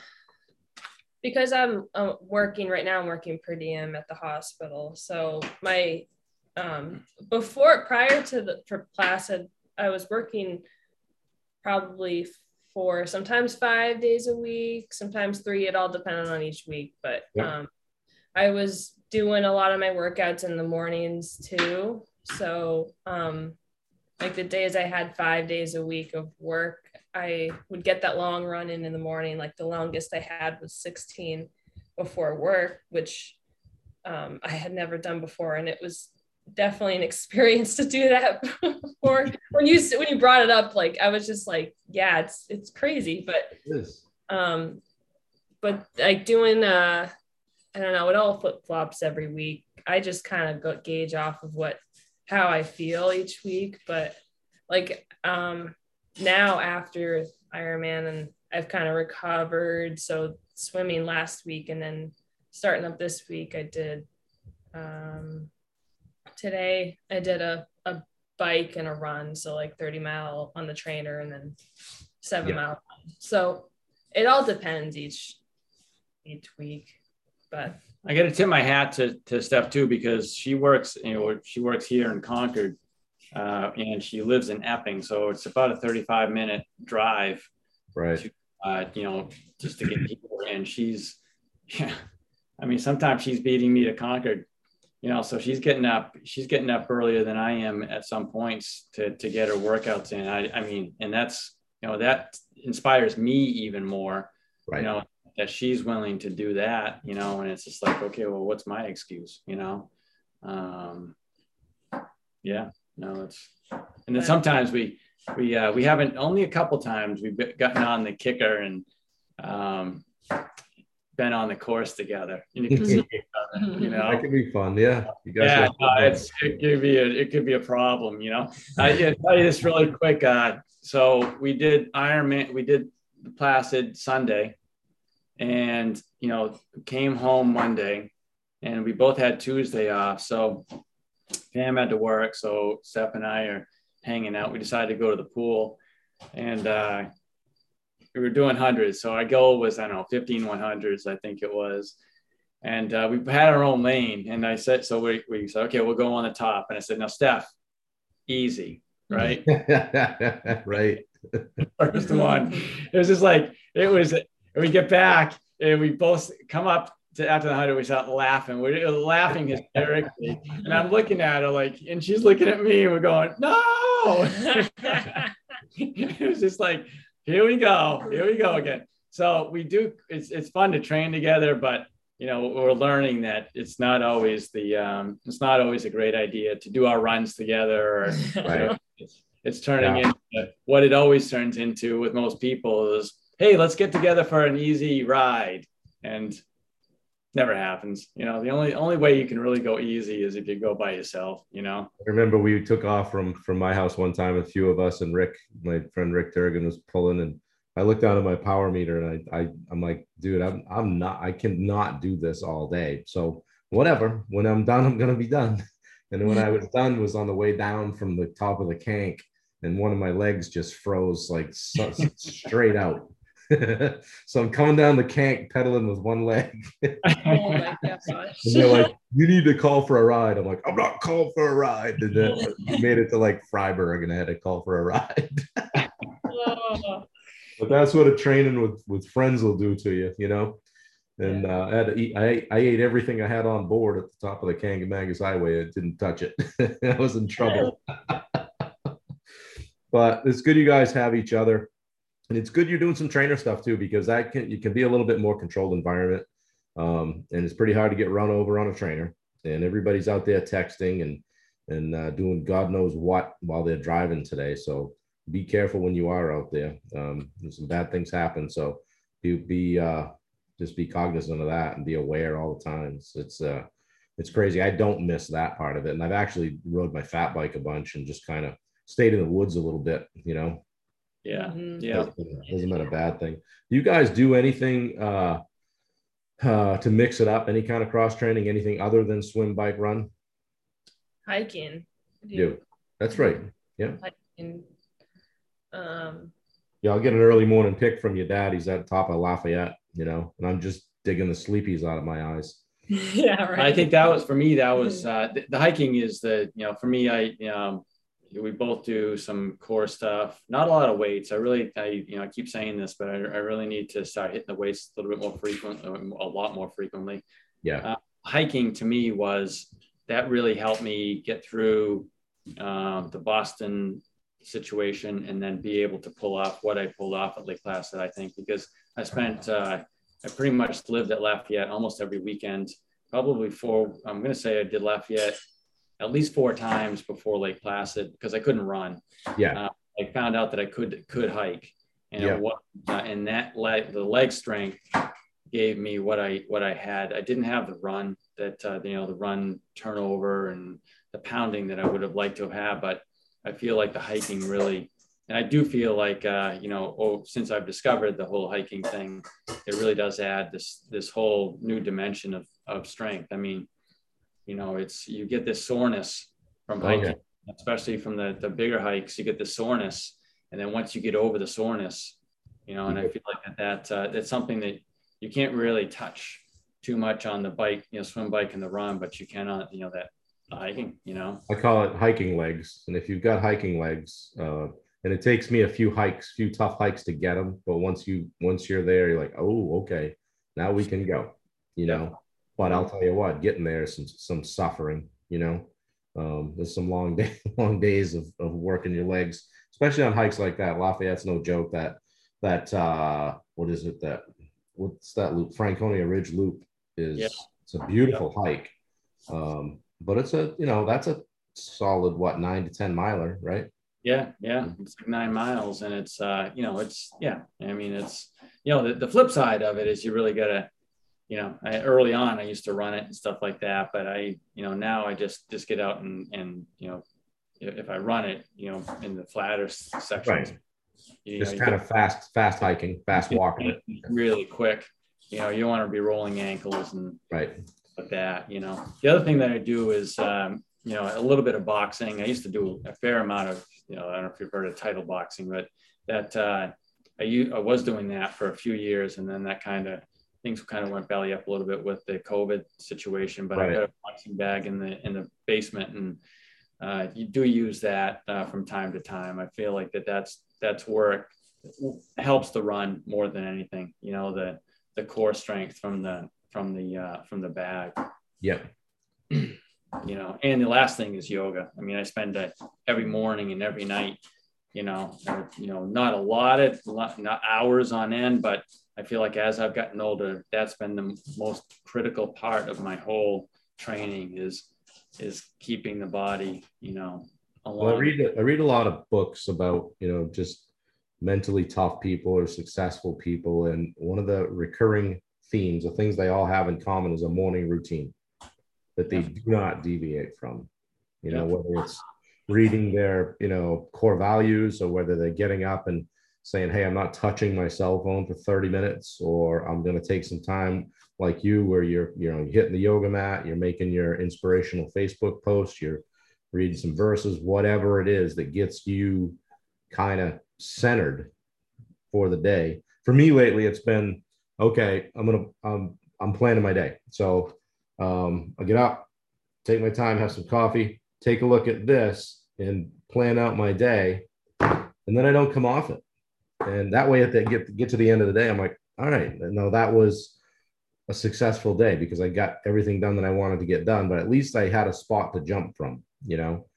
because I'm uh, working right now, I'm working per diem at the hospital. So my um before prior to the for Placid, I was working probably four, sometimes five days a week, sometimes three. It all depended on each week, but yeah. um, I was doing a lot of my workouts in the mornings too. So um, like the days I had five days a week of work, I would get that long run in in the morning. Like the longest I had was 16 before work, which um, I had never done before, and it was definitely an experience to do that before. when you when you brought it up, like I was just like, yeah, it's it's crazy, but um, but like doing uh, I don't know, it all flip flops every week. I just kind of go gauge off of what how I feel each week. But like um, now after Ironman and I've kind of recovered. So swimming last week and then starting up this week, I did um, today I did a, a bike and a run. So like 30 mile on the trainer and then seven yeah. mile. So it all depends each each week. But I got to tip my hat to, to Steph too, because she works, you know, she works here in Concord uh, and she lives in Epping. So it's about a 35 minute drive. Right. To, uh, you know, just to get here. And she's, yeah, I mean, sometimes she's beating me to Concord, you know, so she's getting up, she's getting up earlier than I am at some points to, to get her workouts in. I, I mean, and that's, you know, that inspires me even more, right. you know, that she's willing to do that, you know, and it's just like, okay, well, what's my excuse, you know? Um, yeah, no, it's, and then sometimes we, we, uh, we haven't only a couple times we've gotten on the KICKR and, um, been on the course together. You, you know, that could be fun. Yeah, you guys yeah, uh, it's it could be a it could be a problem. You know, I yeah, tell you this really quick. Uh, so we did Ironman. We did the Placid Sunday, and you know came home Monday, and we both had Tuesday off. So Pam had to work, so Steph and I are hanging out. We decided to go to the pool, and uh, we were doing hundreds. So our goal was I don't know 15 100s, I think it was. And uh, we had our own lane, and I said, so we, we said, okay, we'll go on the top. And I said, now Steph, easy, right? right. First one. It was just like it was we get back and we both come up to after the hundred, we start laughing. We're laughing hysterically, and I'm looking at her like, and she's looking at me, and we're going, no. it was just like, here we go, here we go again. So we do. It's it's fun to train together, but you know we're learning that it's not always the um, it's not always a great idea to do our runs together. Or, right. you know, it's, it's, turning yeah. into what it always turns into with most people is, hey, let's get together for an easy ride, and never happens. You know, the only only way you can really go easy is if you go by yourself. You know. I remember we took off from from my house one time. A few of us and Rick, my friend Rick Durgan, was pulling, and I looked down at my power meter, and I, I I'm like, dude, I'm I'm not, I cannot do this all day. So whatever. When I'm done, I'm gonna be done. And when I was done, was on the way down from the top of the Kanc, and one of my legs just froze like straight out. so I'm coming down the Kanc pedaling with one leg. oh my gosh. and they're like, you need to call for a ride. I'm like, I'm not calling for a ride. And then made it to like Fryeburg and I had to call for a ride. oh. But that's what a training with with friends will do to you, you know. And uh, I had to eat. I, I ate everything I had on board at the top of the Kancamagus Highway. I didn't touch it. I was in trouble. but it's good you guys have each other and it's good you're doing some trainer stuff too because that can you can be a little bit more controlled environment. Um, and it's pretty hard to get run over on a trainer. And everybody's out there texting and and uh, doing god knows what while they're driving today. So be careful when you are out there. Um, some bad things happen. So be be uh, just be cognizant of that and be aware all the time. It's it's uh it's crazy. I don't miss that part of it. And i've actually rode my fat bike a bunch and just kind of stayed in the woods a little bit you know yeah. Mm-hmm. yeah. Hasn't been a bad thing. Do you guys do anything uh uh to mix it up? Any kind of cross training? Anything other than swim bike run? Hiking. Do. That's right. Yeah. Hiking. um yeah i'll get an early morning pick from your dad. He's at the top of lafayette you know and i'm just digging the sleepies out of my eyes. Yeah right. I think that was for me that was uh the, the hiking is the you know for me i um we both do some core stuff, not a lot of weights. I really, I, you know, I keep saying this, but I, I really need to start hitting the weights a little bit more frequent, a lot more frequently. Yeah. Uh, hiking to me was that really helped me get through uh, the Boston situation and then be able to pull off what I pulled off at Lake Placid, I think, because I spent, uh, I pretty much lived at Lafayette almost every weekend, probably four, I'm going to say I did Lafayette at least four times before Lake Placid because I couldn't run. Yeah. Uh, I found out that I could could hike, and yeah. what uh, and that leg the leg strength gave me what I what I had. I didn't have the run that uh, you know the run turnover and the pounding that I would have liked to have had, but I feel like the hiking really. And I do feel like, uh, you know, oh, since I've discovered the whole hiking thing, it really does add this this whole new dimension of, of strength. I mean, you know, it's you get this soreness from hiking, okay. especially from the the bigger hikes. You get the soreness, and then once you get over the soreness, you know, and I feel like that, that uh, that's something that you can't really touch too much on the bike, you know, swim bike and the run, but you cannot, you know, that hiking, you know. I call it hiking legs, and if you've got hiking legs, uh, and it takes me a few hikes, few tough hikes to get them, but once you once you're there, you're like, oh, okay, now we can go, you know. But I'll tell you what, getting there is some, some suffering, you know. Um, there's some long day, long days of, of working your legs, especially on hikes like that. Lafayette's no joke. That that uh, what is it that what's that loop? Franconia Ridge Loop is yeah. it's a beautiful yeah. hike. Um, but it's a you know that's a solid what nine to ten miler, right? Yeah, yeah, it's like nine miles, and it's uh, you know, it's yeah. I mean, it's you know, the, the flip side of it is you really gotta you know, I, early on I used to run it and stuff like that, but I, you know, now I just just get out and and you know, if I run it, you know, in the flatter sections, right. you just know, kind of fast, fast hiking, fast walking, really quick. You know, you want to be rolling ankles and right like that. You know, the other thing that I do is, um, you know, a little bit of boxing. I used to do a fair amount of, you know, I don't know if you've heard of title boxing, but that uh, I, I was doing that for a few years, and then that kind of things kind of went belly up a little bit with the COVID situation, but right. I got a boxing bag in the in the basement, and uh, you do use that uh, from time to time. I feel like that that's that's where it helps the run more than anything. You know, the the core strength from the from the uh, from the bag. Yeah. You know, and the last thing is yoga. I mean, I spend it every morning and every night. You know, you know, not a lot of not hours on end, but I feel like as I've gotten older, that's been the most critical part of my whole training is is keeping the body, you know, along. Well, I read I read a lot of books about you know just mentally tough people or successful people, and one of the recurring themes, the things they all have in common, is a morning routine that they do not deviate from. You know, whether it's reading their, you know, core values or whether they're getting up and saying, Hey, I'm not touching my cell phone for 30 minutes, or I'm going to take some time like you, where you're, you know, hitting the yoga mat, you're making your inspirational Facebook post, you're reading some verses, whatever it is that gets you kind of centered for the day. For me lately, it's been okay. I'm gonna um, I'm planning my day. So um, I get up, take my time, have some coffee, take a look at this, and plan out my day, and then I don't come off it. And that way, at the get get to the end of the day, I'm like, all right, no, that was a successful day because I got everything done that I wanted to get done. But at least I had a spot to jump from, you know.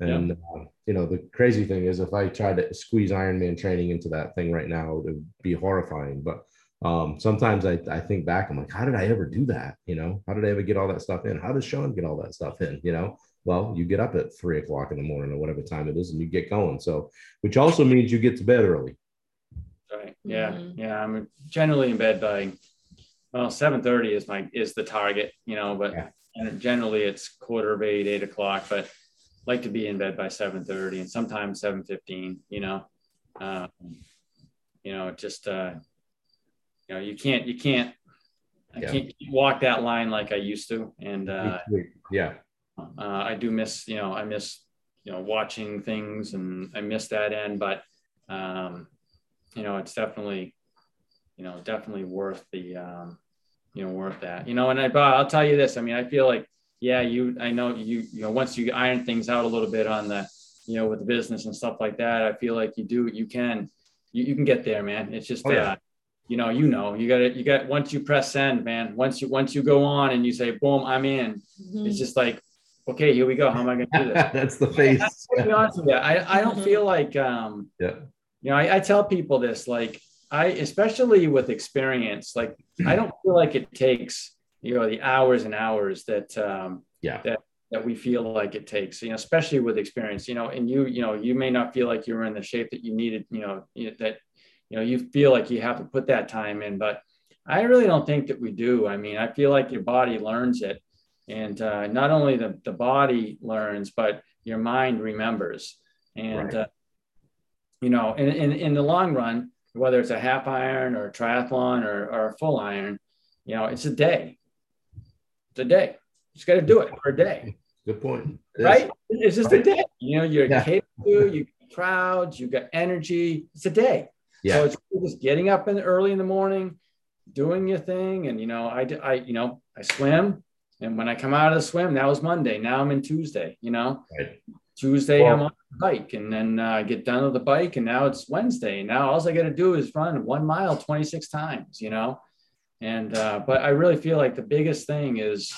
And uh, you know, the crazy thing is, if I tried to squeeze Ironman training into that thing right now, it would be horrifying. But um, sometimes I, I think back, I'm like, how did I ever do that? You know, how did I ever get all that stuff in? How does Sean get all that stuff in? You know, well, you get up at three o'clock in the morning or whatever time it is, and you get going. So, which also means you get to bed early. Right. Yeah. Mm-hmm. Yeah. I'm generally in bed by well, seven thirty is my is the target. You know, but yeah. and generally it's quarter of eight, eight o'clock. But like to be in bed by seven thirty, and sometimes seven fifteen. You know, um, you know, just uh, you know you can't you can't I yeah. can't walk that line like I used to, and uh, yeah, uh, I do miss you know I miss you know watching things, and I miss that end, but um, you know it's definitely you know definitely worth the um, you know worth that you know, and I but I'll tell you this, I mean I feel like yeah you I know you you know once you iron things out a little bit on the you know with the business and stuff like that, I feel like you do you can you, you can get there, man. It's just oh, yeah. uh, you know, you know, you got it. You got once you press send, man. Once you once you go on and you say, boom, I'm in. Mm-hmm. It's just like, okay, here we go. How am I going to do this? That's the face. Yeah, I I don't feel like um yeah. You know, I, I tell people this like I especially with experience, like I don't feel like it takes you know the hours and hours that um yeah that that we feel like it takes you know especially with experience you know and you you know you may not feel like you're in the shape that you needed you know that you know you feel like you have to put that time in but i really don't think that we do i mean i feel like your body learns it and uh, not only the, the body learns but your mind remembers and right. uh, you know in, in, in the long run whether it's a half iron or a triathlon or, or a full iron you know it's a day it's a day you just got to do it for a day good point it right it's just right. a day you know you're yeah. capable you proud you got energy it's a day yeah. So it's just getting up in early in the morning, doing your thing. And, you know, I, I, you know, I swim. And when I come out of the swim, that was Monday. Now I'm in Tuesday, you know, right. Tuesday, I'm on the bike and then uh, get done with the bike. And now it's Wednesday. Now all I got to do is run one mile 26 times, you know? And, uh, but I really feel like the biggest thing is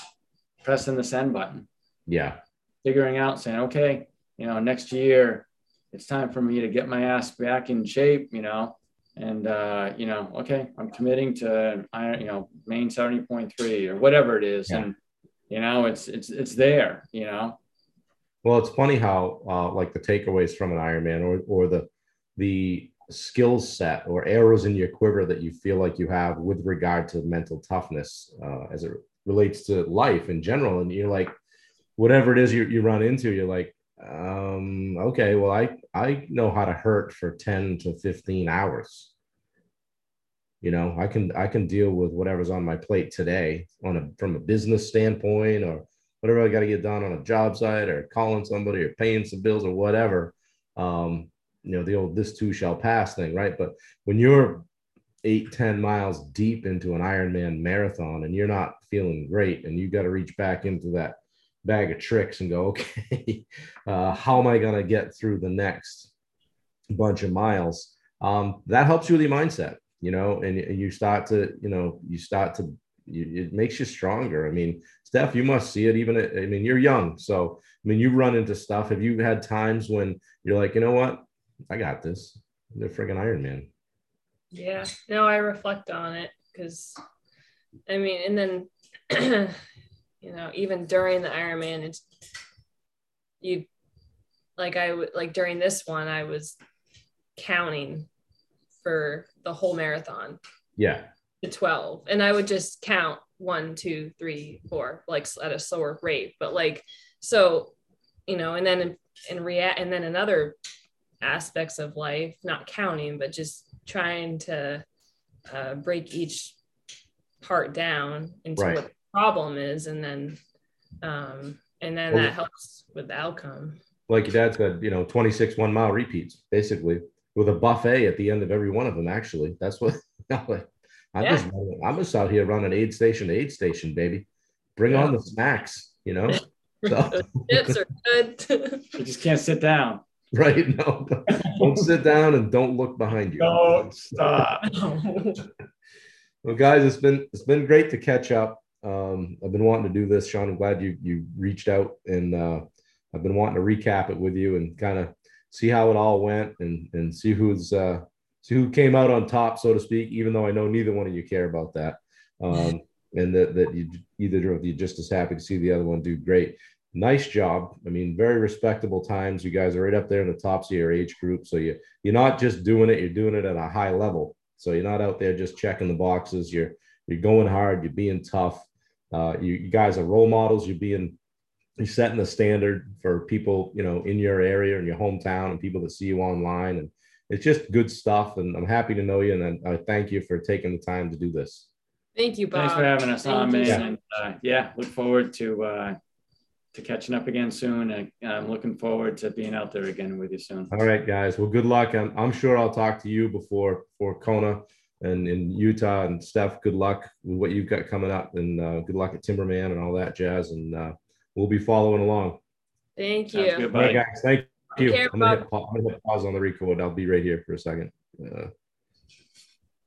pressing the send button. Yeah. Figuring out saying, okay, you know, next year it's time for me to get my ass back in shape, you know, and, uh, you know, okay, I'm committing to, I you know, Maine 70.3 or whatever it is. Yeah. And, you know, it's, it's, it's there, you know? Well, it's funny how, uh, like the takeaways from an Ironman or, or the, the skill set or arrows in your quiver that you feel like you have with regard to mental toughness uh, as it relates to life in general. And you're like, whatever it is you, you run into, you're like, um, okay, well, I, I know how to hurt for 10 to 15 hours. You know, I can, I can deal with whatever's on my plate today on a, from a business standpoint or whatever I got to get done on a job site or calling somebody or paying some bills or whatever. Um, you know, the old, this too shall pass thing. Right. But when you're eight ten miles deep into an Ironman marathon and you're not feeling great and you got to reach back into that bag of tricks and go, okay, uh, how am I going to get through the next bunch of miles? Um, that helps you with your mindset. you know, and, and you start to, you know, you start to, you, it makes you stronger. I mean, Steph, you must see it even. At, I mean, you're young, so I mean, you run into stuff. Have you had times when you're like, you know what, I got this? They're freaking Ironman. Yeah, no, I reflect on it because, I mean, and then, you know, even during the Ironman, it's you, like I would like during this one, I was counting for the whole marathon Yeah, to 12 and i would just count one two three four like at a slower rate but like so you know and then in, in react and then in other aspects of life not counting but just trying to uh, break each part down into Right. what the problem is and then um and then Well- that helps with the outcome like your dad said, you know, 26 one mile repeats, basically, with a buffet at the end of every one of them. Actually, that's what I'm Yeah. just I'm just out here running aid station to aid station, baby. Bring on the snacks, you know. So, chips are good You just can't sit down. right? No, don't sit down and don't look behind you. Don't stop. Well, guys, it's been it's been great to catch up. Um, I've been wanting to do this, Sean. I'm glad you you reached out, and uh, I've been wanting to recap it with you and kind of see how it all went and and see who's uh, see who came out on top, so to speak. Even though I know neither one of you care about that, um, and that that you either of you just as happy to see the other one do great. Nice job. I mean, very respectable times. You guys are right up there in the tops of your age group. So you you're not just doing it; you're doing it at a high level. So you're not out there just checking the boxes. You're you're going hard. You're being tough. Uh, you, you guys are role models. You're being you're setting the standard for people you know in your area in your hometown and people that see you online. And it's just good stuff. And I'm happy to know you. And I, I thank you for taking the time to do this. thank you bob Thanks for having us Thank on, man. so And, uh, yeah, look forward to uh, to catching up again soon. And I'm looking forward to being out there again with you soon. All right, guys. Well, good luck. I'm, I'm sure I'll talk to you before for Kona and in Utah and Steph. Good luck with what you've got coming up, and uh, good luck at Timberman and all that jazz. And uh, we'll be following along. thank you good, All right, guys. Thank you. I'm gonna, hit, I'm gonna hit pause on the record. I'll be right here for a second. Uh,